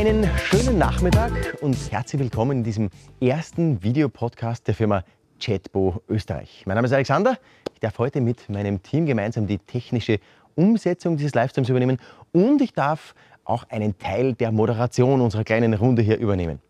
Einen schönen Nachmittag und herzlich willkommen in diesem ersten Videopodcast der Firma Chatbo Österreich. Mein Name ist Alexander. Ich darf heute mit meinem Team gemeinsam die technische Umsetzung dieses Livestreams übernehmen und ich darf auch einen Teil der Moderation unserer kleinen Runde hier übernehmen.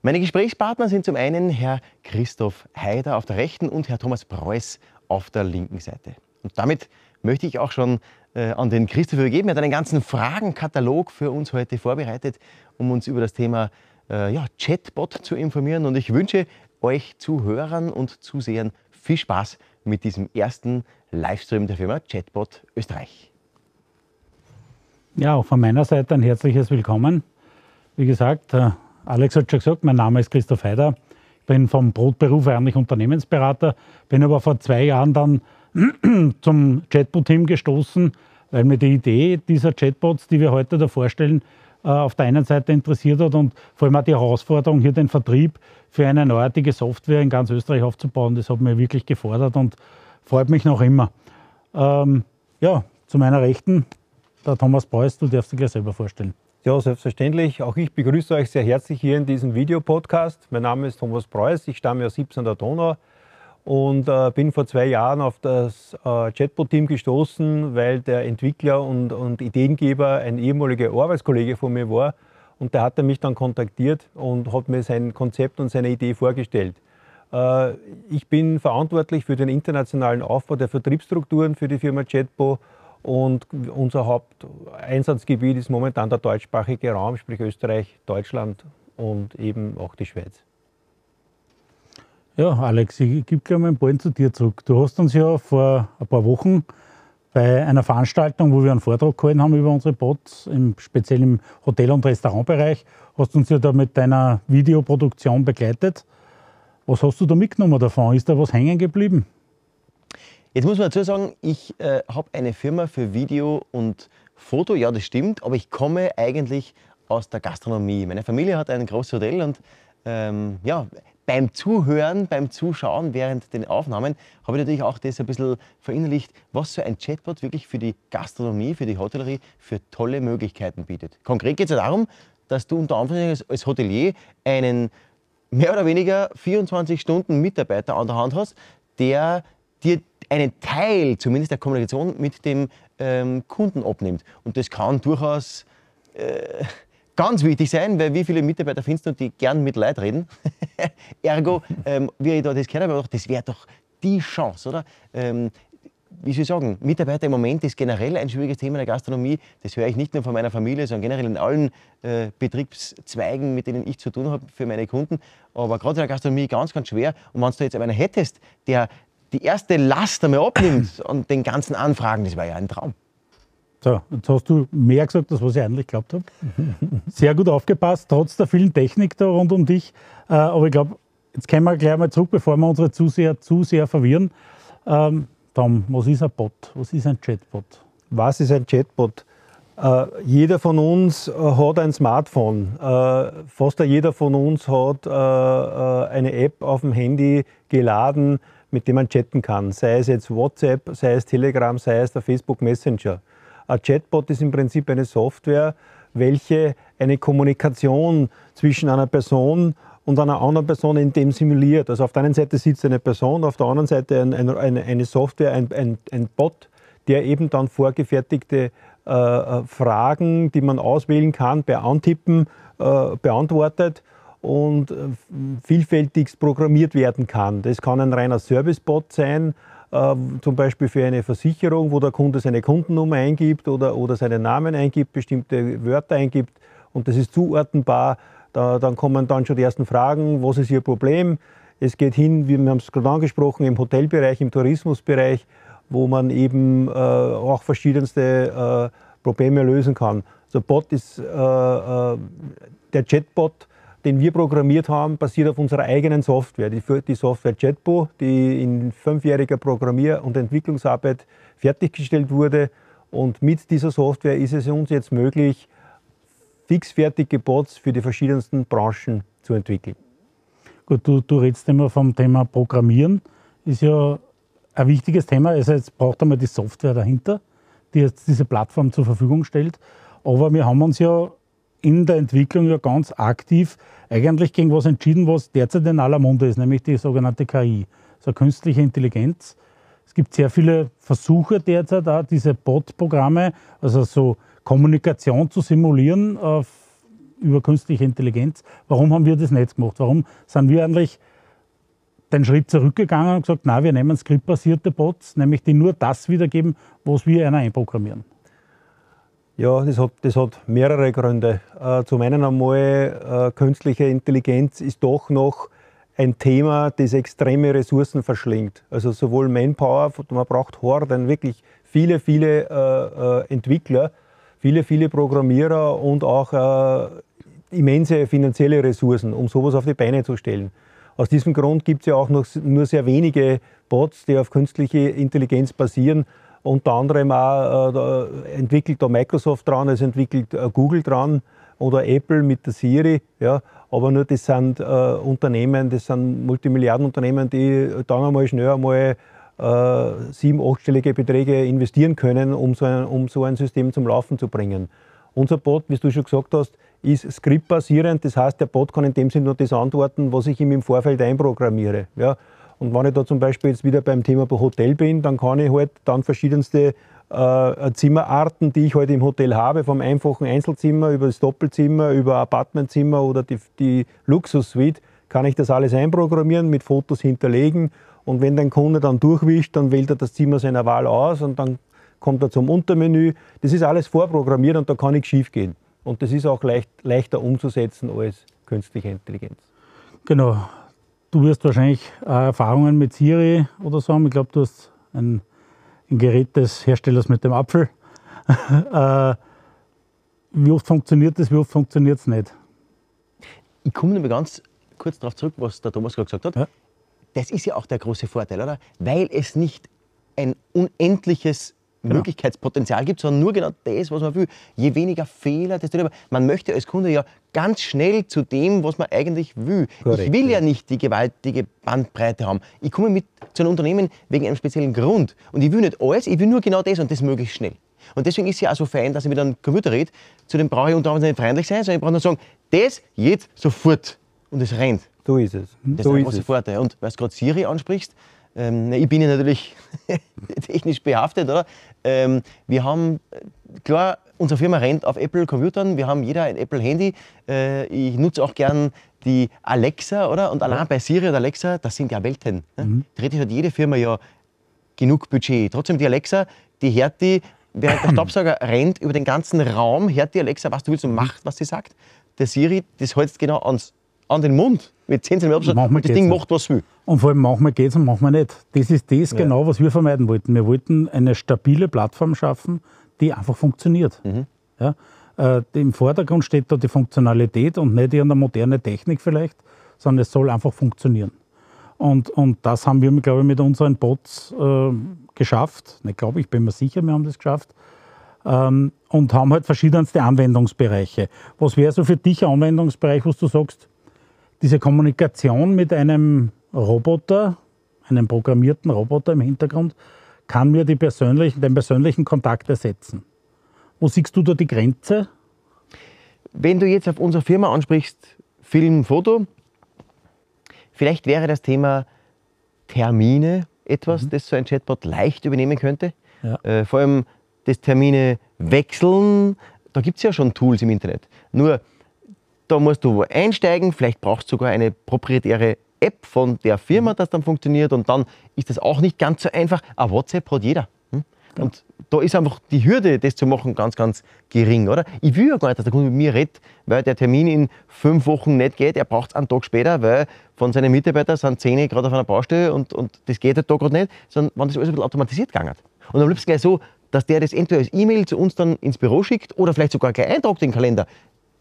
Meine Gesprächspartner sind zum einen Herr Christoph Haider auf der rechten und Herr Thomas Preuß auf der linken Seite. Und damit möchte ich auch schon an den Christoph übergeben. Er hat einen ganzen Fragenkatalog für uns heute vorbereitet, um uns über das Thema äh, ja, Chatbot zu informieren. Und ich wünsche euch Zuhörern und Zusehern viel Spaß mit diesem ersten Livestream der Firma Chatbot Österreich. Ja, auch von meiner Seite ein herzliches Willkommen. Wie gesagt, äh, Alex hat schon gesagt, mein Name ist Christoph Heider. Ich bin vom Brotberuf eigentlich Unternehmensberater, bin aber vor zwei Jahren dann zum Chatbot-Team gestoßen, weil mir die Idee dieser Chatbots, die wir heute da vorstellen, äh, auf der einen Seite interessiert hat und vor allem auch die Herausforderung, hier den Vertrieb für eine neuartige Software in ganz Österreich aufzubauen, das hat mir wirklich gefordert und freut mich noch immer. Ähm, ja, zu meiner Rechten, der Thomas Preuß, du darfst dich gleich selber vorstellen. Ja, selbstverständlich. Auch ich begrüße euch sehr herzlich hier in diesem Videopodcast. Mein Name ist Thomas Preuß, ich stamme aus 17 der Donau und äh, bin vor zwei Jahren auf das äh, Chatbot-Team gestoßen, weil der Entwickler und, und Ideengeber ein ehemaliger Arbeitskollege von mir war. Und der hatte mich dann kontaktiert und hat mir sein Konzept und seine Idee vorgestellt. Äh, ich bin verantwortlich für den internationalen Aufbau der Vertriebsstrukturen für die Firma Chatbot und unser Haupteinsatzgebiet ist momentan der deutschsprachige Raum, sprich Österreich, Deutschland und eben auch die Schweiz. Ja, Alex, ich gebe gleich mal einen Ball zu dir zurück. Du hast uns ja vor ein paar Wochen bei einer Veranstaltung, wo wir einen Vortrag gehalten haben über unsere Bots, im, speziell im Hotel- und Restaurantbereich, hast uns ja da mit deiner Videoproduktion begleitet. Was hast du da mitgenommen davon? Ist da was hängen geblieben? Jetzt muss man dazu sagen, ich äh, habe eine Firma für Video und Foto, ja, das stimmt, aber ich komme eigentlich aus der Gastronomie. Meine Familie hat ein großes Hotel und ähm, ja, beim Zuhören, beim Zuschauen während den Aufnahmen habe ich natürlich auch das ein bisschen verinnerlicht, was so ein Chatbot wirklich für die Gastronomie, für die Hotellerie für tolle Möglichkeiten bietet. Konkret geht es ja darum, dass du unter anderem als Hotelier einen mehr oder weniger 24 Stunden Mitarbeiter an der Hand hast, der dir einen Teil zumindest der Kommunikation mit dem ähm, Kunden abnimmt. Und das kann durchaus äh, ganz wichtig sein, weil wie viele Mitarbeiter findest du, die gern mit Leid reden? Ergo, ähm, wie ich da das gehört habe, das wäre doch die Chance, oder? Ähm, wie soll ich sagen, Mitarbeiter im Moment ist generell ein schwieriges Thema in der Gastronomie. Das höre ich nicht nur von meiner Familie, sondern generell in allen äh, Betriebszweigen, mit denen ich zu tun habe für meine Kunden. Aber gerade in der Gastronomie ganz, ganz schwer. Und wenn du jetzt einen hättest, der die erste Last einmal abnimmt und den ganzen Anfragen, das war ja ein Traum. So, jetzt hast du mehr gesagt, als was ich eigentlich geglaubt habe. Sehr gut aufgepasst, trotz der vielen Technik da rund um dich. Äh, aber ich glaube, jetzt kommen wir gleich mal zurück, bevor wir unsere Zuseher zu sehr verwirren. Ähm, Tom, was ist ein Bot? Was ist ein Chatbot? Was ist ein Chatbot? Äh, jeder von uns äh, hat ein Smartphone. Fast jeder von uns hat eine App auf dem Handy geladen, mit dem man chatten kann. Sei es jetzt WhatsApp, sei es Telegram, sei es der Facebook Messenger. Ein Chatbot ist im Prinzip eine Software, welche eine Kommunikation zwischen einer Person und einer anderen Person in dem simuliert. Also auf der einen Seite sitzt eine Person, auf der anderen Seite ein, ein, eine Software, ein, ein, Bot, der eben dann vorgefertigte äh, Fragen, die man auswählen kann, per Antippen äh, beantwortet und äh, vielfältigst programmiert werden kann. Das kann ein reiner Servicebot sein, zum Beispiel für eine Versicherung, wo der Kunde seine Kundennummer eingibt oder, oder seinen Namen eingibt, bestimmte Wörter eingibt und das ist zuordnenbar. Da, dann kommen dann schon die ersten Fragen, was ist Ihr Problem? Es geht hin, wir haben es gerade angesprochen, im Hotelbereich, im Tourismusbereich, wo man eben äh, auch verschiedenste äh, Probleme lösen kann. Der Bot ist äh, äh der Chatbot den wir programmiert haben, basiert auf unserer eigenen Software, die, die Software JetBo, die in fünfjähriger Programmier- und Entwicklungsarbeit fertiggestellt wurde. Und mit dieser Software ist es uns jetzt möglich, fixfertige Bots für die verschiedensten Branchen zu entwickeln. Gut, du, du redest immer vom Thema Programmieren. Ist ja ein wichtiges Thema. Also jetzt braucht einmal die Software dahinter, die jetzt diese Plattform zur Verfügung stellt. Aber wir haben uns ja in der Entwicklung ja ganz aktiv eigentlich gegen was entschieden, was derzeit in aller Munde ist, nämlich die sogenannte KI, also künstliche Intelligenz. Es gibt sehr viele Versuche derzeit, auch diese Bot-Programme, also so Kommunikation zu simulieren auf, über künstliche Intelligenz. Warum haben wir das nicht gemacht? Warum sind wir eigentlich den Schritt zurückgegangen und gesagt, nein, wir nehmen skriptbasierte Bots, nämlich die nur das wiedergeben, was wir einer einprogrammieren? Ja, das hat, das hat mehrere Gründe. Äh, zum einen einmal, äh, künstliche Intelligenz ist doch noch ein Thema, das extreme Ressourcen verschlingt. Also sowohl Manpower, man braucht Horden, wirklich viele, viele äh, Entwickler, viele, viele Programmierer und auch immense finanzielle Ressourcen, um sowas auf die Beine zu stellen. Aus diesem Grund gibt es ja auch noch nur sehr wenige Bots, die auf künstliche Intelligenz basieren. Unter anderem auch, äh, entwickelt da Microsoft dran, es entwickelt äh, Google dran oder Apple mit der Siri. Ja. Aber nur das sind äh, Unternehmen, das sind Multimilliardenunternehmen, die dann einmal schnell einmal äh, sieben-, achtstellige Beträge investieren können, um so, ein, um so ein System zum Laufen zu bringen. Unser Bot, wie du schon gesagt hast, ist skriptbasierend. Das heißt, der Bot kann in dem Sinne nur das antworten, was ich ihm im Vorfeld einprogrammiere. Ja. Und wenn ich da zum Beispiel jetzt wieder beim Thema Hotel bin, dann kann ich halt dann verschiedenste äh, Zimmerarten, die ich heute halt im Hotel habe, vom einfachen Einzelzimmer über das Doppelzimmer, über Apartmentzimmer oder die, die Luxussuite, kann ich das alles einprogrammieren, mit Fotos hinterlegen. Und wenn dein Kunde dann durchwischt, dann wählt er das Zimmer seiner Wahl aus und dann kommt er zum Untermenü. Das ist alles vorprogrammiert und da kann nichts schief gehen. Und das ist auch leicht, leichter umzusetzen als künstliche Intelligenz. Genau. Du wirst wahrscheinlich Erfahrungen mit Siri oder so haben. Ich glaube, du hast ein, ein, Gerät des Herstellers mit dem Apfel. Äh, wie oft funktioniert das, wie oft funktioniert es nicht? Ich komme nur ganz kurz darauf zurück, was der Thomas gerade gesagt hat. Ja. Das ist ja auch der große Vorteil, oder? Weil es nicht ein unendliches genau. Möglichkeitspotenzial gibt, sondern nur genau das, was man will. Je weniger Fehler, desto lieber. Man möchte als Kunde ja ganz schnell zu dem, was man eigentlich will. Korrekt, ich will ja. ja nicht die gewaltige Bandbreite haben. Ich komme mit zu einem Unternehmen wegen einem speziellen Grund. Und ich will nicht alles, ich will nur genau das und das möglichst schnell. Und deswegen ist es ja auch so fein, dass ich mit einem Computer rede. Zu dem brauche ich unter anderem nicht freundlich sein, sondern ich brauche nur sagen, das jetzt sofort. Und es rennt. So ist es. Das so ist ein großer Vorteil. Und weil du gerade Siri ansprichst, ähm, ich bin ja natürlich technisch behaftet, oder? Ähm, wir haben, klar, unsere Firma rennt auf Apple-Computern, wir haben jeder ein Apple-Handy. Äh, ich nutze auch gern die Alexa, oder? Und allein bei Siri und Alexa, das sind ja Welten. Ne? Mhm. Theoretisch hat jede Firma ja genug Budget. Trotzdem, die Alexa, die hört die, während der Staubsauger rennt über den ganzen Raum, hört die Alexa, was du willst und macht, was sie sagt. Der Siri, das hält genau ans an den Mund mit 10 cm Abstand und das Ding macht, was will. Und vor allem manchmal geht es und manchmal nicht. Das ist das ja. genau, was wir vermeiden wollten. Wir wollten eine stabile Plattform schaffen, die einfach funktioniert. Mhm. Ja? Äh, Im Vordergrund steht da die Funktionalität und nicht irgendeine moderne Technik vielleicht, sondern es soll einfach funktionieren. Und, und das haben wir, glaube ich, mit unseren Bots äh, geschafft. Ich glaube, ich bin mir sicher, wir haben das geschafft. Ähm, und haben halt verschiedenste Anwendungsbereiche. Was wäre so für dich ein Anwendungsbereich, wo du sagst, diese Kommunikation mit einem Roboter, einem programmierten Roboter im Hintergrund, kann mir persönlichen, den persönlichen Kontakt ersetzen. Wo siehst du da die Grenze? Wenn du jetzt auf unsere Firma ansprichst, Film, Foto, vielleicht wäre das Thema Termine etwas, mhm. das so ein Chatbot leicht übernehmen könnte. Ja. Äh, vor allem das Termine wechseln, da gibt es ja schon Tools im Internet. Nur da musst du einsteigen, vielleicht brauchst du sogar eine proprietäre App von der Firma, das dann funktioniert und dann ist das auch nicht ganz so einfach. Aber WhatsApp hat jeder. Hm? Und da ist einfach die Hürde, das zu machen, ganz, ganz gering, oder? Ich will ja gar nicht, dass der Kunde mit mir redet, weil der Termin in fünf Wochen nicht geht. Er braucht es einen Tag später, weil von seinen Mitarbeitern sind zehn gerade auf einer Baustelle und, und das geht halt da gerade nicht, sondern wenn das alles ein bisschen automatisiert gegangen. Und dann liebst gleich so, dass der das entweder als E-Mail zu uns dann ins Büro schickt oder vielleicht sogar gleich eintragt in den Kalender.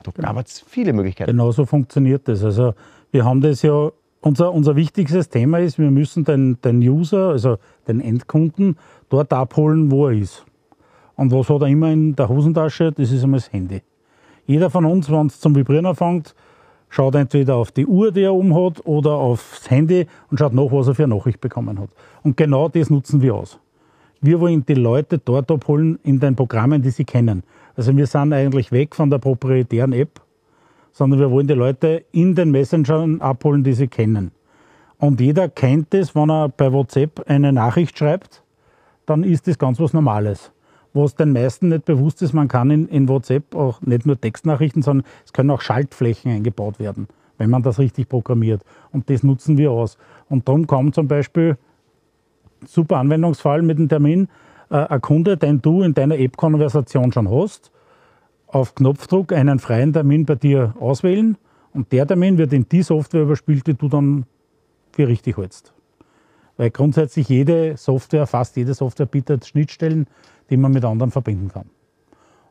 Da genau. gab es viele Möglichkeiten. Genau so funktioniert das. Also wir haben das ja, unser, unser wichtigstes Thema ist, wir müssen den, den User, also den Endkunden, dort abholen, wo er ist. Und was hat er immer in der Hosentasche? Das ist einmal das Handy. Jeder von uns, wenn es zum Vibrieren anfängt, schaut entweder auf die Uhr, die er umhat, oder aufs Handy und schaut nach, was er für eine Nachricht bekommen hat. Und genau das nutzen wir aus. wir wollen die Leute dort abholen in den Programmen, die sie kennen. Also wir sind eigentlich weg von der proprietären App, sondern wir wollen die Leute in den Messengern abholen, die sie kennen. Und jeder kennt es, wenn er bei WhatsApp eine Nachricht schreibt, dann ist das ganz was Normales. Was den meisten nicht bewusst ist, man kann in, in WhatsApp auch nicht nur Textnachrichten, sondern es können auch Schaltflächen eingebaut werden, wenn man das richtig programmiert. Und das nutzen wir aus. Und darum kommt zum Beispiel super Anwendungsfall mit dem Termin. Äh, ein Kunde, den du in deiner App-Konversation schon hast, auf Knopfdruck einen freien Termin bei dir auswählen und der Termin wird in die Software überspielt, die du dann für richtig hältst. Weil grundsätzlich jede Software, fast jede Software bietet Schnittstellen, die man mit anderen verbinden kann.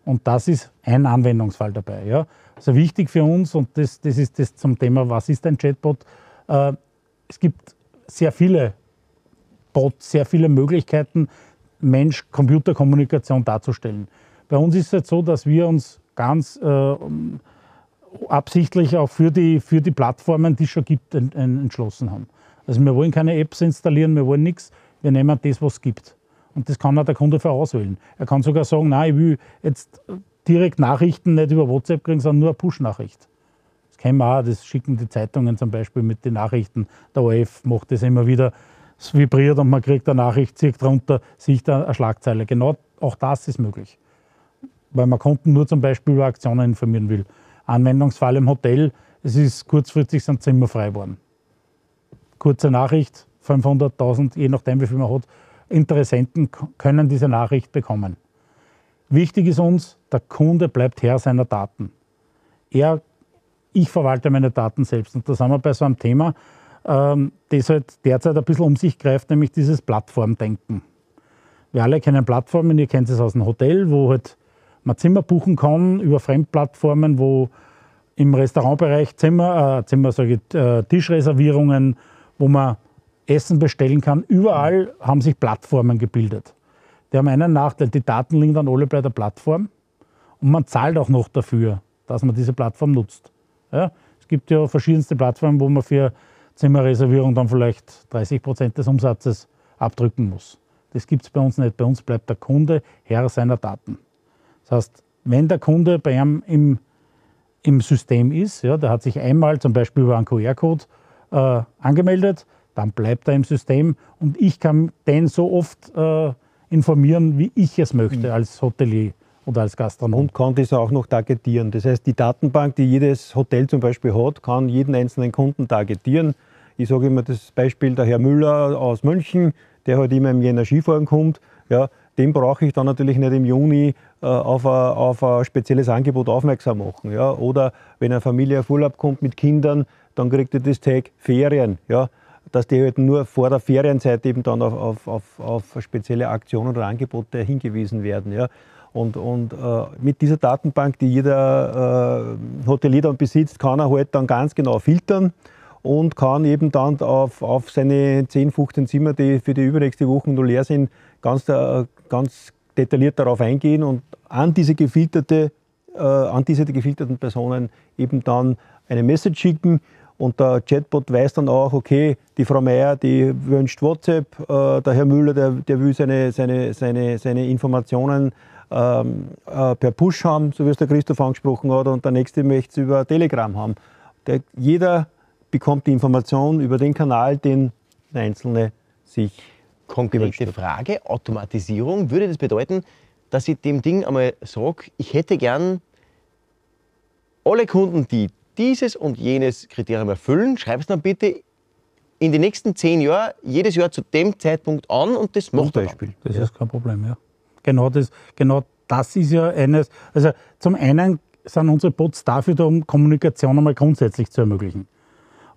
Und das ist ein Anwendungsfall dabei. Ja. Also wichtig für uns, und das, das ist das zum Thema, was ist ein Chatbot? Äh, es gibt sehr viele Bots, sehr viele Möglichkeiten, Mensch-Computer-Kommunikation darzustellen. Bei uns ist es so, dass wir uns ganz äh, absichtlich auch für die, für die Plattformen, die es schon gibt, en, en, entschlossen haben. Also wir wollen keine Apps installieren, wir wollen nichts, wir nehmen das, was es gibt. Und das kann auch der Kunde für auswählen. Er kann sogar sagen, nein, ich will jetzt direkt Nachrichten nicht über WhatsApp kriegen, sondern nur eine Push-Nachricht. Das kennen wir auch, das schicken die Zeitungen zum Beispiel mit den Nachrichten. Der ORF macht das immer wieder es vibriert und man kriegt eine Nachricht, zieht runter, sieht eine Schlagzeile. Genau auch das ist möglich. Weil man Kunden nur zum Beispiel über Aktionen informieren will. Anwendungsfall im Hotel, es ist kurzfristig sind Zimmer frei geworden. Kurze Nachricht, 500.000, je nachdem wie viel man hat, Interessenten können diese Nachricht bekommen. Wichtig ist uns, der Kunde bleibt Herr seiner Daten. Er, ich verwalte meine Daten selbst. Und da sind wir bei so einem Thema, ähm, das halt derzeit ein bisschen um sich greift, nämlich dieses Plattformdenken. Wir alle kennen Plattformen, ihr kennt es aus dem Hotel, wo halt man Zimmer buchen kann über Fremdplattformen, wo im Restaurantbereich Zimmer, äh, Zimmer ich, äh, Tischreservierungen, wo man Essen bestellen kann. Überall haben sich Plattformen gebildet. Die haben einen Nachteil, die Daten liegen dann alle bei der Plattform und man zahlt auch noch dafür, dass man diese Plattform nutzt. Ja? Es gibt ja verschiedenste Plattformen, wo man für Zimmerreservierung dann vielleicht 30 Prozent des Umsatzes abdrücken muss. Das gibt es bei uns nicht. Bei uns bleibt der Kunde Herr seiner Daten. Das heißt, wenn der Kunde bei ihm im, im System ist, ja, der hat sich einmal zum Beispiel über einen QR-Code äh, angemeldet, dann bleibt er im System und ich kann den so oft äh, informieren, wie ich es möchte mhm. als Hotelier oder als Gastronom. Und kann das auch noch targetieren. Das heißt, die Datenbank, die jedes Hotel zum Beispiel hat, kann jeden einzelnen Kunden targetieren. Ich sage immer das Beispiel, der Herr Müller aus München, der halt immer im Jänner Skifahren kommt, ja, dem brauche ich dann natürlich nicht im Juni äh, auf, ein, auf, ein, spezielles Angebot aufmerksam machen. Ja. Oder wenn eine Familie auf Urlaub kommt mit Kindern, dann kriegt er das Tag Ferien. Ja. Dass die halt nur vor der Ferienzeit eben dann auf, auf, auf, auf spezielle Aktionen oder Angebote hingewiesen werden. Ja. Und, und äh, mit dieser Datenbank, die jeder äh, Hotelier dann besitzt, kann er halt dann ganz genau filtern und kann eben dann auf, auf seine 10, 15 Zimmer, die für die übernächste Woche nur leer sind, ganz, äh, ganz detailliert darauf eingehen und an diese, gefilterte, äh, an diese gefilterten Personen eben dann eine Message schicken. Und der Chatbot weiß dann auch, okay, die Frau Meier, die wünscht WhatsApp, äh, der Herr Müller, der, der will seine, seine, seine, seine Informationen ähm, äh, per Push haben, so wie es der Christoph angesprochen hat, und der nächste möchte es über Telegram haben. Der, jeder bekommt die Information über den Kanal, den der Einzelne sich Konkrete Frage, Automatisierung, würde das bedeuten, dass ich dem Ding einmal sage, ich hätte gern alle Kunden, die dieses und jenes Kriterium erfüllen, schreib es dann bitte in den nächsten zehn Jahren jedes Jahr zu dem Zeitpunkt an und das macht er. Beispiel. Das ja. ist kein Problem, ja. Genau das, genau das ist ja eines. Also zum einen sind unsere Bots dafür da, um Kommunikation einmal grundsätzlich zu ermöglichen.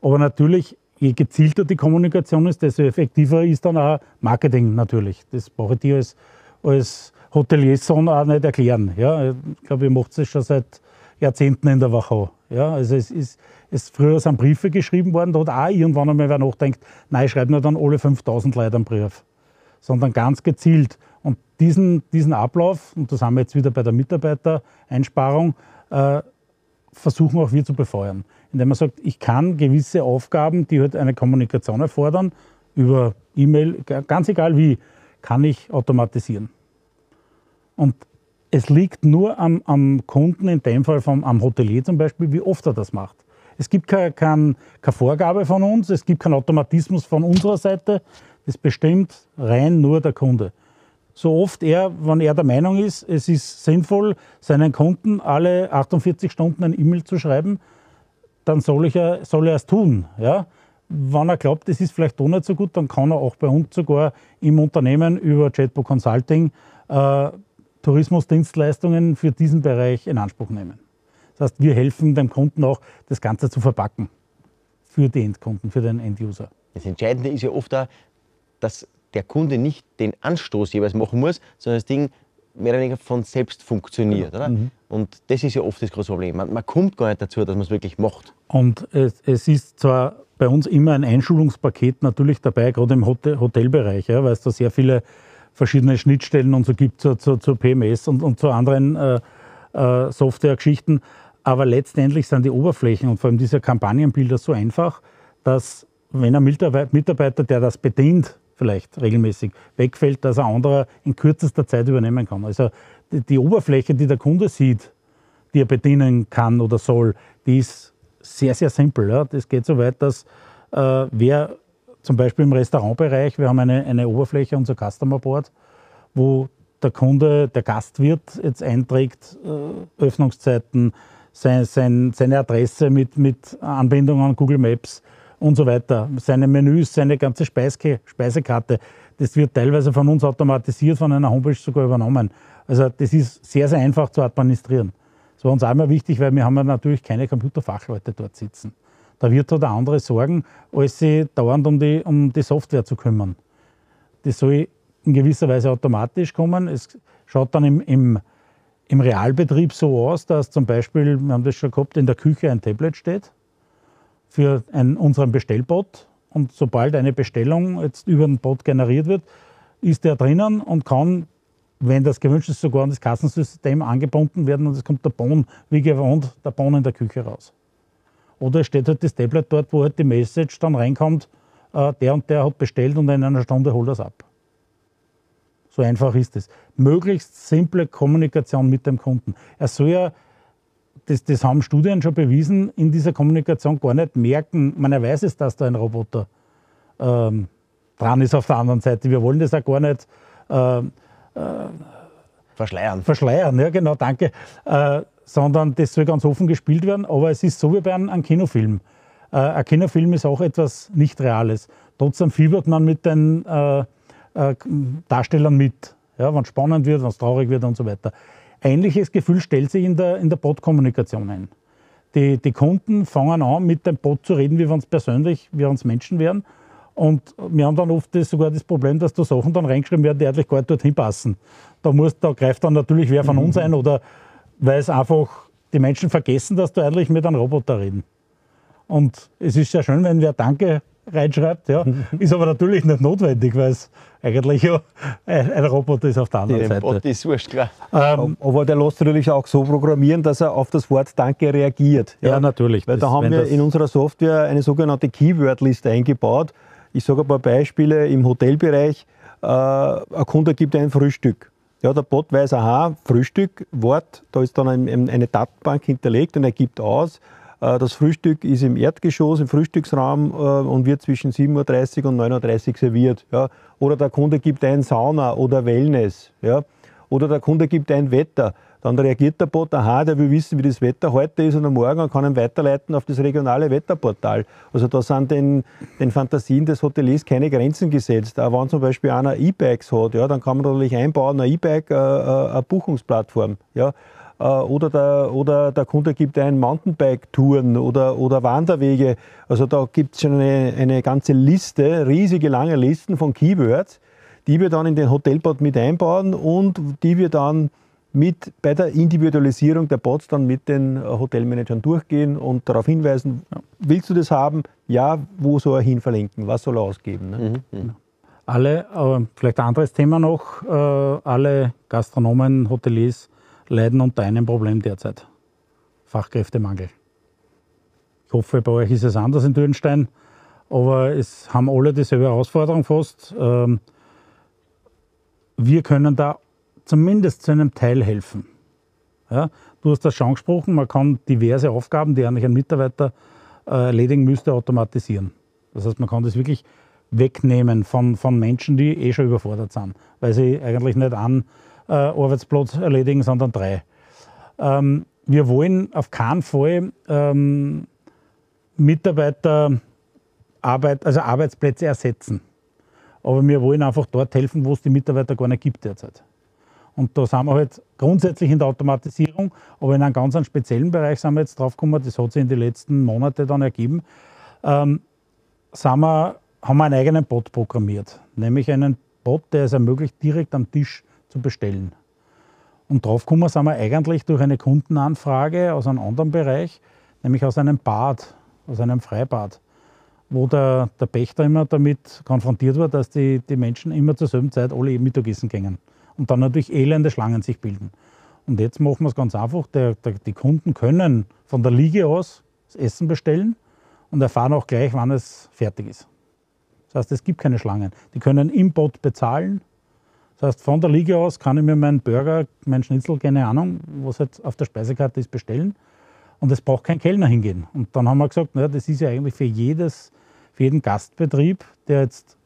Aber natürlich, je gezielter die Kommunikation ist, desto effektiver ist dann auch Marketing natürlich. Das brauche ich dir als, als Hotelier so auch nicht erklären. Ja, ich glaube, ihr macht es schon seit Jahrzehnten in der Wachau. Ja, also es ist, es früher sind Briefe geschrieben worden, da hat auch irgendwann einmal wer nachdenkt, nein, ich schreibe nur dann alle 5000 Leute einen Brief. Sondern ganz gezielt. Und diesen, diesen Ablauf, und das haben wir jetzt wieder bei der Mitarbeitereinsparung, äh, versuchen auch wir zu befeuern indem man sagt, ich kann gewisse Aufgaben, die halt eine Kommunikation erfordern, über E-Mail, ganz egal wie, kann ich automatisieren. Und es liegt nur am, am Kunden, in dem Fall vom, am Hotelier zum Beispiel, wie oft er das macht. Es gibt keine, keine, keine Vorgabe von uns, es gibt keinen Automatismus von unserer Seite. Das bestimmt rein nur der Kunde. So oft er, wenn er der Meinung ist, es ist sinnvoll, seinen Kunden alle 48 Stunden ein E-Mail zu schreiben, dann soll, ich, soll er es tun. Ja? Wenn er glaubt, das ist vielleicht doch nicht so gut, dann kann er auch bei uns sogar im Unternehmen über Chatbot Consulting äh, Tourismusdienstleistungen für diesen Bereich in Anspruch nehmen. Das heißt, wir helfen dem Kunden auch, das Ganze zu verpacken für die Endkunden, für den Enduser. Das Entscheidende ist ja oft auch, dass der Kunde nicht den Anstoß jeweils machen muss, sondern das Ding mehr oder weniger von selbst funktioniert. Genau. Oder? Mhm. Und das ist ja oft das große Problem. Man, man kommt gar nicht dazu, dass man es wirklich macht. Und es, es, ist zwar bei uns immer ein Einschulungspaket natürlich dabei, gerade im Hotel, Hotelbereich, ja, weil es da sehr viele verschiedene Schnittstellen und so gibt zur, zur, zur PMS und, und zu anderen äh, äh, Softwaregeschichten. Aber letztendlich sind die Oberflächen und vor allem diese Kampagnenbilder so einfach, dass wenn ein Mitarbeiter, der das bedient, vielleicht regelmäßig wegfällt, dass ein anderer in kürzester Zeit übernehmen kann. Also die, Oberfläche, die der Kunde sieht, die er bedienen kann oder soll, die ist sehr, sehr simpel. Ja. Das geht so weit, dass äh, wer zum Beispiel im Restaurantbereich, wir haben eine, eine Oberfläche, unser Customer Board, wo der Kunde, der Gastwirt jetzt einträgt, äh, Öffnungszeiten, sein, sein, seine Adresse mit, mit Anbindung an Google Maps und so weiter, seine Menüs, seine ganze Speise, Speisekarte. Das wird teilweise von uns automatisiert, von einer Homepage sogar übernommen. Also das ist sehr, sehr einfach zu administrieren. Das war uns immer wichtig, weil wir haben ja natürlich keine Computerfachleute dort sitzen. Da wird da der andere sorgen, als sich dauernd um die, um die Software zu kümmern. Das soll in gewisser Weise automatisch kommen. Es schaut dann im, im, im Realbetrieb so aus, dass zum Beispiel, wir haben das schon gehabt, in der Küche ein Tablet steht für einen, unseren Bestellbot. Und sobald eine Bestellung jetzt über den Bot generiert wird, ist der drinnen und kann, wenn das gewünscht ist, sogar an das Kassensystem angebunden werden und es kommt der Bon, wie gewohnt, der Bon in der Küche raus. Oder steht halt das Tablet dort, wo halt die Message dann reinkommt, äh, der und der hat bestellt und in einer Stunde holt er es ab. So einfach ist es. Möglichst simple Kommunikation mit dem Kunden. Er soll ja, das, das haben Studien schon bewiesen, in dieser Kommunikation gar nicht merken, man weiß es, dass da ein Roboter ähm, dran ist auf der anderen Seite. Wir wollen das auch gar nicht äh, äh, verschleiern. Verschleiern, ja genau, danke. Äh, sondern das soll ganz offen gespielt werden. Aber es ist so wie bei einem, einem Kinofilm. Äh, ein Kinofilm ist auch etwas nicht Reales. Trotzdem fiebert man mit den äh, äh, Darstellern mit, ja, wenn es spannend wird, wenn es traurig wird und so weiter. Ähnliches Gefühl stellt sich in der, in der Bot-Kommunikation ein. Die, die Kunden fangen an, mit dem Bot zu reden, wie wenn es persönlich, wie wenn es Menschen wären. Und wir haben dann oft das, sogar das Problem, dass da Sachen dann reingeschrieben werden, die eigentlich gar nicht dorthin passen. Da, muss, da greift dann natürlich wer von uns ein oder weil es einfach die Menschen vergessen, dass du eigentlich mit einem Roboter reden. Und es ist sehr schön, wenn wer Danke reinschreibt, ja. ist aber natürlich nicht notwendig, weil es eigentlich ja ein, ein Roboter ist auf der anderen ja, Seite. Bot ist wurscht, klar. Ähm, aber der lässt natürlich auch so programmieren, dass er auf das Wort Danke reagiert. Ja, ja natürlich. Weil da haben wir in unserer Software eine sogenannte Keyword-Liste eingebaut. Ich sage ein paar Beispiele im Hotelbereich. Äh, ein Kunde gibt ein Frühstück. Ja, der Bot weiß, aha, Frühstück, Wort, da ist dann ein, eine Datenbank hinterlegt und er gibt aus, das Frühstück ist im Erdgeschoss, im Frühstücksraum äh, und wird zwischen 7.30 Uhr und 9.30 Uhr serviert. Oder der Kunde gibt ein Sauna oder Wellness. Oder der Kunde gibt ein Wetter. Dann reagiert der Bot, aha, der will wissen, wie das Wetter heute ist oder morgen und kann ihn weiterleiten auf das regionale Wetterportal. Also da sind den, den Fantasien des Hoteliers keine Grenzen gesetzt. Auch wenn zum Beispiel einer E-Bikes hat, ja, dann kann man natürlich einbauen, ein E-Bike, äh, äh, eine Buchungsplattform. Ja. Äh, oder der, oder der Kunde gibt ein Mountainbike-Touren oder, oder Wanderwege. Also da gibt es schon eine, eine ganze Liste, riesige lange Listen von Keywords, die wir dann in den Hotelbot mit einbauen und die wir dann mit bei der Individualisierung der Bots dann mit den äh, Hotelmanagern durchgehen und darauf hinweisen, willst du das haben? Ja, wo soll er hin verlinken? Was soll er ausgeben? Ne? Mhm, mhm. Alle, äh, vielleicht ein anderes Thema noch, äh, alle Gastronomen, Hoteliers leiden unter einem Problem derzeit. Fachkräftemangel. Ich hoffe, bei euch ist es anders in Dürnstein, aber es haben alle dieselbe Herausforderung fast. Ähm, wir können da zumindest zu einem Teil helfen. Ja, du hast das schon angesprochen, man kann diverse Aufgaben, die eigentlich ein Mitarbeiter äh, erledigen müsste, automatisieren. Das heißt, man kann das wirklich wegnehmen von, von Menschen, die eh schon überfordert sind, weil sie eigentlich nicht einen äh, Arbeitsplatz erledigen, sondern drei. Ähm, wir wollen auf keinen Fall ähm, Mitarbeiter Arbeit, also Arbeitsplätze ersetzen. Aber wir wollen einfach dort helfen, wo es die Mitarbeiter gar nicht gibt derzeit. Und da sind wir halt grundsätzlich in der Automatisierung, aber in einem ganz speziellen Bereich sind wir jetzt drauf gekommen, das hat sich in den letzten Monaten dann ergeben, ähm, sind wir, haben wir einen eigenen Bot programmiert. Nämlich einen Bot, der es ermöglicht, direkt am Tisch zu bestellen. Und drauf gekommen sind wir eigentlich durch eine Kundenanfrage aus einem anderen Bereich, nämlich aus einem Bad, aus einem Freibad, wo der, der Pächter immer damit konfrontiert war, dass die, die Menschen immer zur selben Zeit alle Mittagessen gingen und dann natürlich elende Schlangen sich bilden. Und jetzt machen wir es ganz einfach. Der, der, die Kunden können von der Liege aus das Essen bestellen und erfahren auch gleich, wann es fertig ist. Das heißt, es gibt keine Schlangen. Die können im Bot bezahlen. Das heißt, von der Liege aus kann ich mir meinen Burger, meinen Schnitzel, keine Ahnung, was halt auf der Speisekarte ist, bestellen. Und es braucht kein Kellner hingehen. Und dann haben wir gesagt, naja, das ist ja eigentlich für, jedes, für jeden Gastbetrieb, der jetzt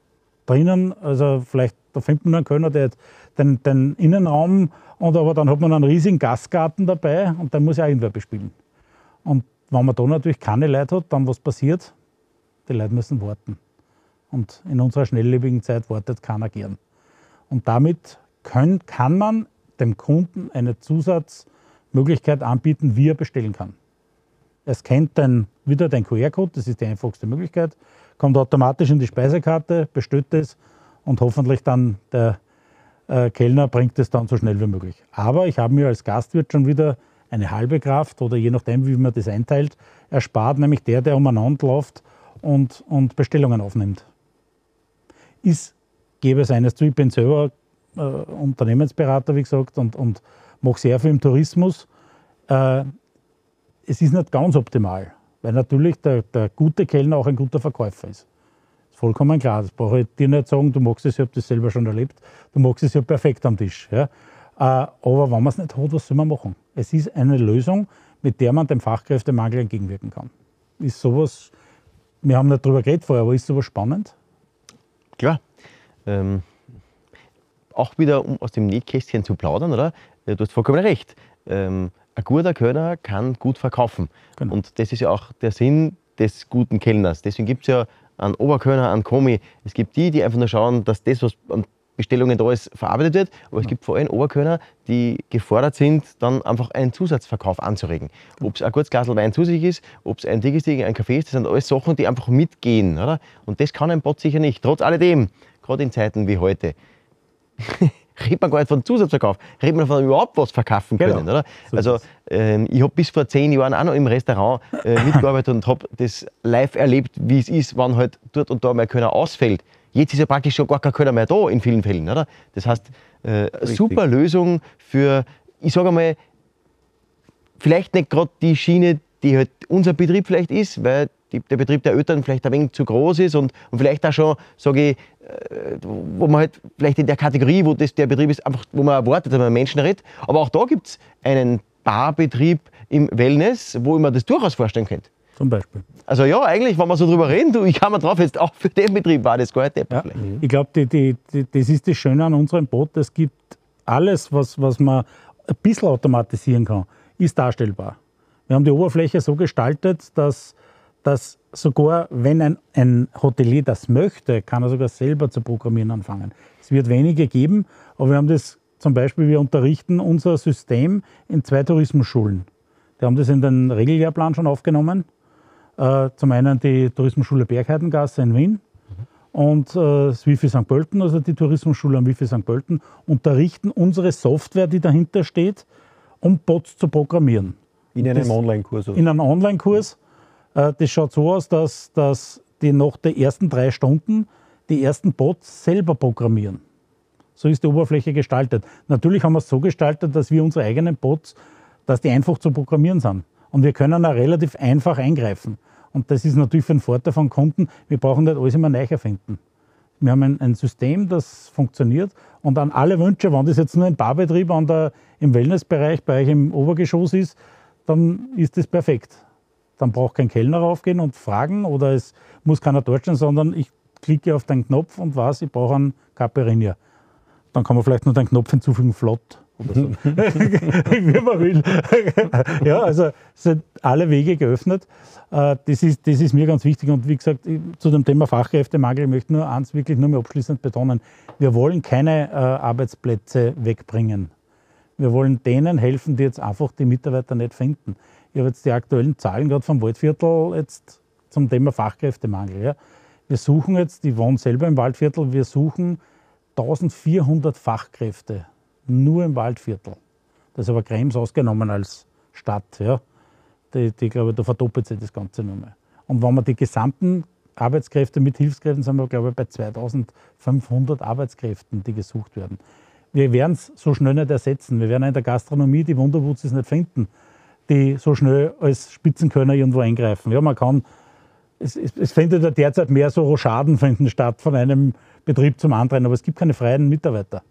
drinnen, also vielleicht, da findet man einen Kölner, der jetzt den, den Innenraum und aber dann hat man einen riesigen Gastgarten dabei und dann muss ja irgendwer bespielen. Und wenn man da natürlich keine Leute hat, dann was passiert? Die Leute müssen warten. Und in unserer schnelllebigen Zeit wartet keiner gern. Und damit können, kann man dem Kunden eine Zusatzmöglichkeit anbieten, wie er bestellen kann. Er scannt dann wieder den QR-Code, das ist die einfachste Möglichkeit, kommt automatisch in die Speisekarte, bestellt es und hoffentlich dann der äh, Kellner bringt es dann so schnell wie möglich. Aber ich habe mir als Gastwirt schon wieder eine halbe Kraft oder je nachdem, wie man das einteilt, erspart, nämlich der, der umeinander läuft und, und Bestellungen aufnimmt. Ist, gebe es eines zu, ich bin selber äh, Unternehmensberater, wie gesagt, und, und mache sehr viel im Tourismus. Äh, es ist nicht ganz optimal, weil natürlich der, der gute Kellner auch ein guter Verkäufer ist vollkommen klar. Das brauche ich dir nicht sagen, du magst es, ich habe das selber schon erlebt, du magst es ja perfekt am Tisch. Ja. Äh, aber wenn man es nicht hat, was soll man machen? Es ist eine Lösung, mit der man dem Fachkräftemangel entgegenwirken kann. Ist sowas, wir haben nicht darüber geredet vorher, aber ist sowas spannend? Klar. Ähm, auch wieder, um aus dem Nähkästchen zu plaudern, oder? Äh, du hast vollkommen recht. Ähm, ein guter Kölner kann gut verkaufen. Genau. Und das ist ja auch der Sinn des guten Kellners. Deswegen gibt es ja an Oberkörner, an Komi. Es gibt die, die einfach nur schauen, dass das, was an Bestellungen da ist, verarbeitet wird. Aber es gibt vor allem Oberkörner, die gefordert sind, dann einfach einen Zusatzverkauf anzuregen. Ob es ein kurzes Glas Wein zu sich ist, ob es ein Digestig, ein Kaffee ist, das sind alles Sachen, die einfach mitgehen. Oder? Und das kann ein Bot sicher nicht. Trotz alledem, gerade in Zeiten wie heute, redet man gar nicht von Zusatzverkauf, redet man von überhaupt was verkaufen können. Genau. Oder? also ähm, ich habe bis vor zehn Jahren auch noch im Restaurant äh, mitgearbeitet und habe das live erlebt, wie es ist, wann halt dort und da mal Kölner ausfällt. Jetzt ist ja praktisch schon gar kein Kölner mehr da in vielen Fällen. Oder? Das heißt, äh, super Lösung für, ich sage mal, vielleicht nicht gerade die Schiene, die halt unser Betrieb vielleicht ist, weil die, der Betrieb der Eltern vielleicht ein wenig zu groß ist und, und vielleicht auch schon, sage ich, äh, wo man halt vielleicht in der Kategorie, wo das der Betrieb ist, einfach, wo man erwartet, dass man Menschen redet. Aber auch da gibt es einen Barbetrieb im Wellness, wo mir das durchaus vorstellen könnte. Zum Beispiel. Also ja, eigentlich, wenn wir so drüber reden, du, ich kann mir drauf, jetzt auch für den Betrieb war das gar nicht ja, mhm. Ich glaube, das ist das Schöne an unserem Boot. Es gibt alles, was, was man ein bisschen automatisieren kann, ist darstellbar. Wir haben die Oberfläche so gestaltet, dass dass sogar, wenn ein, ein Hotelier das möchte, kann er sogar selber zu programmieren anfangen. Es wird wenige geben, aber wir haben das zum Beispiel, wir unterrichten unser System in zwei Tourismusschulen. Die haben das in den Regeljahrplan schon aufgenommen. Äh, zum einen die Tourismusschule Bergheidengasse in Wien und äh, das Wifi St. Pölten, also die Tourismusschule am Wifi St. Pölten, unterrichten unsere Software, die dahinter steht, um Bots zu programmieren. In einem Online-Kurs? In einem Online-Kurs. Äh, das schaut so aus, dass, dass die nach den ersten drei Stunden die ersten Bots selber programmieren. So ist die Oberfläche gestaltet. Natürlich haben wir es so gestaltet, dass wir unsere eigenen Bots, dass die einfach zu programmieren sind. Und wir können auch relativ einfach eingreifen. Und das ist natürlich für den Vorteil von Kunden, wir brauchen nicht alles immer neu erfinden. Wir haben ein, ein, System, das funktioniert und an alle Wünsche, wenn das jetzt nur ein Barbetrieb an der, im Wellnessbereich bei euch im Obergeschoss ist, dann ist das perfekt. Dann braucht kein Kellner raufgehen und fragen oder es muss keiner dort stehen, sondern ich klicke auf den Knopf und weiß, ich brauche einen Caipirinha. Dann kann man vielleicht noch den Knopf hinzufügen, flott oder so. Wie man will. ja, also sind alle Wege geöffnet. Äh, das ist, das ist mir ganz wichtig. Und wie gesagt, zu dem Thema Fachkräftemangel ich möchte nur eins wirklich nur mehr abschließend betonen. Wir wollen keine äh, Arbeitsplätze wegbringen. Wir wollen denen helfen, die jetzt einfach die Mitarbeiter nicht finden. Ich habe jetzt die aktuellen Zahlen gerade vom Waldviertel jetzt zum Thema Fachkräftemangel. Ja. Wir suchen jetzt, ich wohne selber im Waldviertel, wir suchen 1400 Fachkräfte nur im Waldviertel. Das ist aber Krems ausgenommen als Stadt. Ja. Die, die, glaube ich, da verdoppelt sich das Ganze mehr. Und wenn man die gesamten Arbeitskräfte mit Hilfskräften sind wir, glaube ich, bei 2500 Arbeitskräften, die gesucht werden. Wir werden es so schnell nicht ersetzen. Wir werden in der Gastronomie die Wunderwurzis nicht finden, die so schnell als Spitzenkönner irgendwo eingreifen. Ja, man kann, es, es, es findet ja derzeit mehr so Rochaden finden statt von einem Betrieb zum anderen, aber es gibt keine freien Mitarbeiter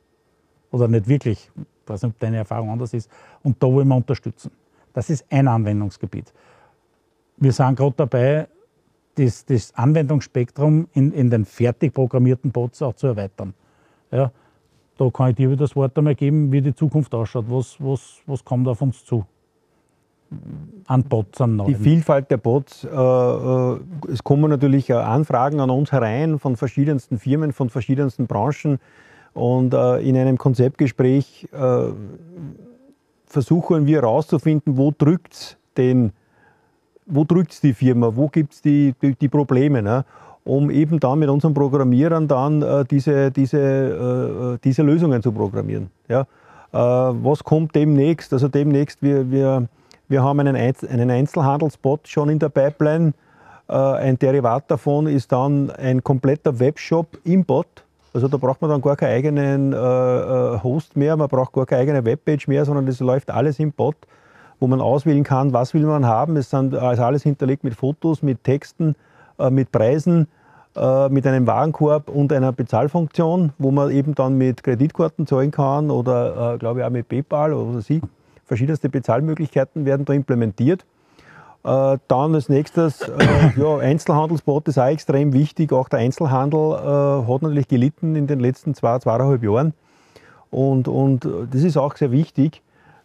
oder nicht wirklich. Ich weiß nicht, ob deine Erfahrung anders ist. Und da wollen wir unterstützen. Das ist ein Anwendungsgebiet. Wir sind gerade dabei, das, das Anwendungsspektrum in, in, den fertig programmierten Bots auch zu erweitern. Ja, da kann ich dir wieder das Wort einmal geben, wie die Zukunft ausschaut. Was, was, was kommt auf uns zu? An Bots, an neuen. Die Vielfalt der Bots. Äh, äh, es kommen natürlich Anfragen an uns herein von verschiedensten Firmen, von verschiedensten Branchen. Und äh, in einem Konzeptgespräch äh, versuchen wir herauszufinden, wo drückt es wo drückt's die Firma, wo gibt es die, die, die, Probleme, ne? Um eben dann mit unseren Programmierern dann äh, diese, diese, äh, äh, diese Lösungen zu programmieren. Ja? Äh, was kommt demnächst? Also demnächst, wir, wir, wir haben einen, einen Einzelhandelsbot schon in der Pipeline. ein Derivat davon ist dann ein kompletter Webshop im Bot also da braucht man dann gar keinen eigenen äh, äh, Host mehr, man braucht gar keine eigene Webpage mehr, sondern das läuft alles im Bot, wo man auswählen kann, was will man haben. Es sind also alles hinterlegt mit Fotos, mit Texten, äh, mit Preisen, äh, mit einem Warenkorb und einer Bezahlfunktion, wo man eben dann mit Kreditkarten zahlen kann oder äh, glaube ich auch mit PayPal oder ich. Verschiedenste Bezahlmöglichkeiten werden da implementiert. Äh, dann als nächstes, äh, ja, Einzelhandelsbot ist auch extrem wichtig. Auch der Einzelhandel äh, hat natürlich gelitten in den letzten zwei, zweieinhalb Jahren. Und, und das ist auch sehr wichtig,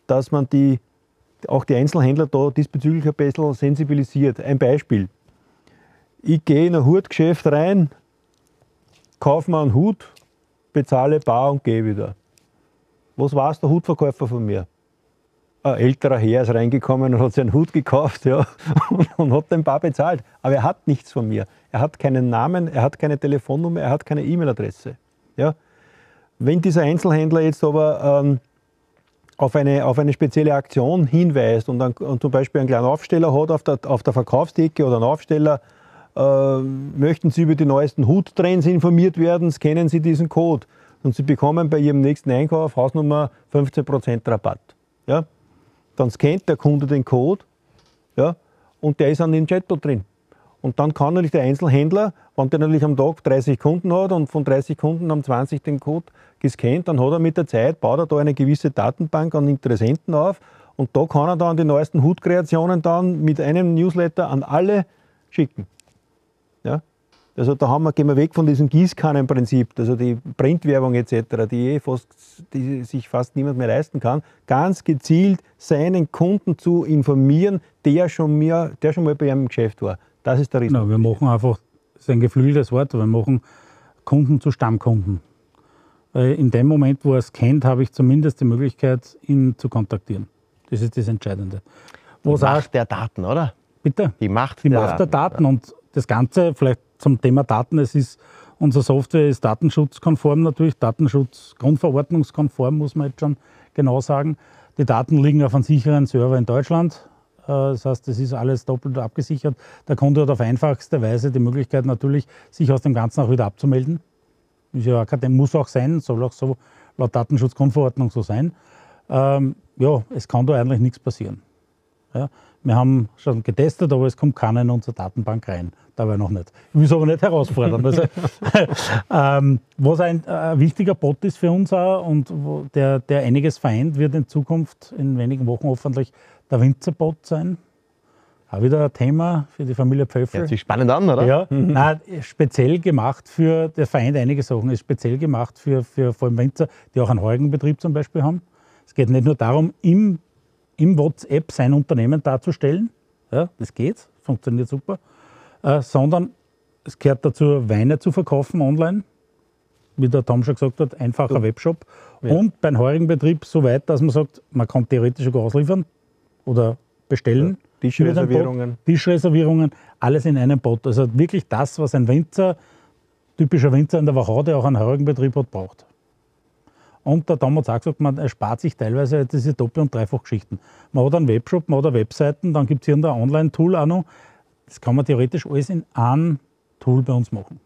dass man die, auch die Einzelhändler da diesbezüglich ein bisschen sensibilisiert. Ein Beispiel. Ich gehe in ein Hutgeschäft rein, kaufe mir einen Hut, bezahle bar und gehe wieder. Was weiß der Hutverkäufer von mir? ein älterer Herr ist reingekommen und hat sich einen Hut gekauft ja, und, und, hat den Bar bezahlt. Aber er hat nichts von mir. Er hat keinen Namen, er hat keine Telefonnummer, er hat keine E-Mail-Adresse. Ja. Wenn dieser Einzelhändler jetzt aber ähm, auf, eine, auf eine spezielle Aktion hinweist und, dann, und zum Beispiel einen kleinen Aufsteller hat auf der, auf der Verkaufstheke oder einen Aufsteller, möchten Sie über die neuesten Huttrends informiert werden, scannen Sie diesen Code und Sie bekommen bei Ihrem nächsten Einkauf Hausnummer 15% Rabatt. Ja? dann scannt der Kunde den Code ja, und der ist dann im Chatbot drin. Und dann kann natürlich der Einzelhändler, wenn der natürlich am Tag 30 Kunden hat und von 30 Kunden haben 20 den Code gescannt, dann hat er mit der Zeit, baut er da eine gewisse Datenbank an Interessenten auf und da kann er dann die neuesten Hutkreationen dann mit einem Newsletter an alle schicken. Ja? Also da haben wir, gehen wir weg von diesem Gießkannenprinzip, also die Printwerbung etc., die, eh fast, die sich fast niemand mehr leisten kann, ganz gezielt seinen Kunden zu informieren, der schon, mehr, der schon mal bei einem Geschäft war. Das ist der Riesen. Genau, wir machen einfach, das ist ein geflügeltes Wort, wir machen Kunden zu Stammkunden. Weil in dem Moment, wo er es kennt, habe ich zumindest die Möglichkeit, ihn zu kontaktieren. Das ist das Entscheidende. Was die Macht auch, der Daten, oder? Bitte? Die Macht, die der, Macht der Daten. Und das Ganze, vielleicht zum Thema Daten, es ist, unsere Software ist datenschutzkonform natürlich, datenschutzgrundverordnungskonform, muss man jetzt schon genau sagen. Die Daten liegen auf einem sicheren Server in Deutschland. Äh, das heißt, das ist alles doppelt abgesichert. Der Kunde hat auf einfachste Weise die Möglichkeit natürlich, sich aus dem Ganzen auch wieder abzumelden. Ja, muss auch sein, soll auch so laut Datenschutzgrundverordnung so sein. Ähm, ja, es kann da eigentlich nichts passieren. Ja, wir haben schon getestet, aber es kommt keiner in unsere Datenbank rein. Dabei noch nicht. Ich will es aber nicht herausfordern. Also, ähm, was ein äh, wichtiger Bot ist für uns auch und der, der einiges vereint, wird in Zukunft in wenigen Wochen hoffentlich der Winzerbot sein. Auch wieder ein Thema für die Familie Pföffel. Hört sich spannend an, oder? Ja, mhm. nein, speziell gemacht für, der vereint einige Sachen, ist speziell gemacht für, für vor allem Winzer, die auch einen Heugenbetrieb zum Beispiel haben. Es geht nicht nur darum, im, im WhatsApp sein Unternehmen darzustellen, ja, das geht, funktioniert super, äh, sondern es gehört dazu, Weine zu verkaufen online, wie der Tom schon gesagt hat, einfacher ja. Webshop. Ja. Und beim Heugenbetrieb so weit, dass man sagt, man kann theoretisch sogar ausliefern oder bestellen. Ja Tischreservierungen. Tischreservierungen, alles in einem Bot. Also wirklich das, was ein Winzer, typischer Winzer in der Wachau, auch einen Heugenbetrieb hat, braucht. Und der Tom hat auch gesagt, man erspart sich teilweise diese Doppel- und Dreifachgeschichten. Man hat einen Webshop, man hat eine Webseiten, dann gibt es hier ein Online-Tool auch noch. Das kann man theoretisch alles in einem Tool bei uns machen.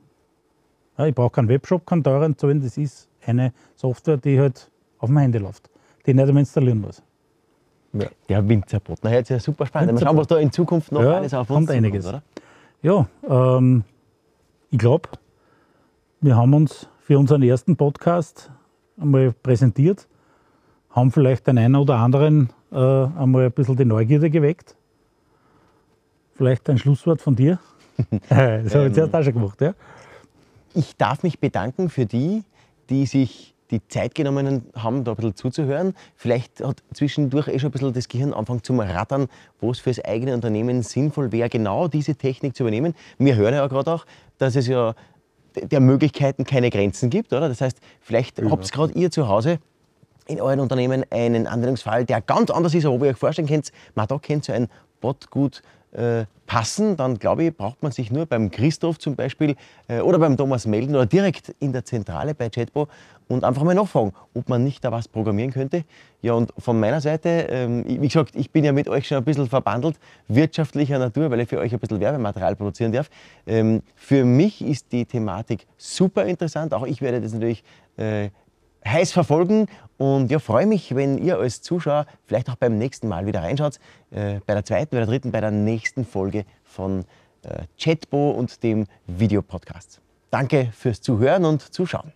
Ja, ich brauche keinen Webshop, keinen teuren zahlen, das ist eine Software, die halt auf dem Handy läuft, die ich nicht einmal installieren muss. Ja. Der Winzerbot. Na, jetzt ja super spannend. Mal schauen, was da in Zukunft noch ja, alles auf uns kommt einiges. oder? Ja, ähm, ich glaube, wir haben uns für unseren ersten Podcast einmal präsentiert, haben vielleicht den einen oder anderen äh, einmal ein bisschen die Neugierde geweckt. Vielleicht ein Schlusswort von dir. das habe ich zuerst auch schon gemacht, ja? Ich darf mich bedanken für die, die sich die Zeit genommen haben, da ein bisschen zuzuhören. Vielleicht hat zwischendurch eh schon ein bisschen das Gehirn angefangen zum Rattern, wo es für das eigene Unternehmen sinnvoll wäre, genau diese Technik zu übernehmen. Wir hören ja gerade auch, dass es ja der Möglichkeiten keine Grenzen gibt, oder? Das heißt, vielleicht ja. habt gerade ihr zu Hause in euren Unternehmen einen Anwendungsfall, der ganz anders ist, aber wo ihr euch vorstellen könnt, man da kennt so ein Bot gut äh, passen, dann glaube ich, braucht man sich nur beim Christoph zum Beispiel äh, oder beim Thomas melden oder direkt in der Zentrale bei Chatbo und einfach mal nachfragen, ob man nicht da was programmieren könnte. Ja, und von meiner Seite, ähm, wie gesagt, ich bin ja mit euch schon ein bisschen verbandelt, wirtschaftlicher Natur, weil ich für euch ein bisschen Werbematerial produzieren darf. Ähm, für mich ist die Thematik super interessant. Auch ich werde das natürlich äh, heiß verfolgen und ja, freue mich, wenn ihr als Zuschauer vielleicht auch beim nächsten Mal wieder reinschaut, äh, bei der zweiten, bei der dritten, bei der nächsten Folge von äh, Chatbo und dem Videopodcast. Danke fürs Zuhören und Zuschauen.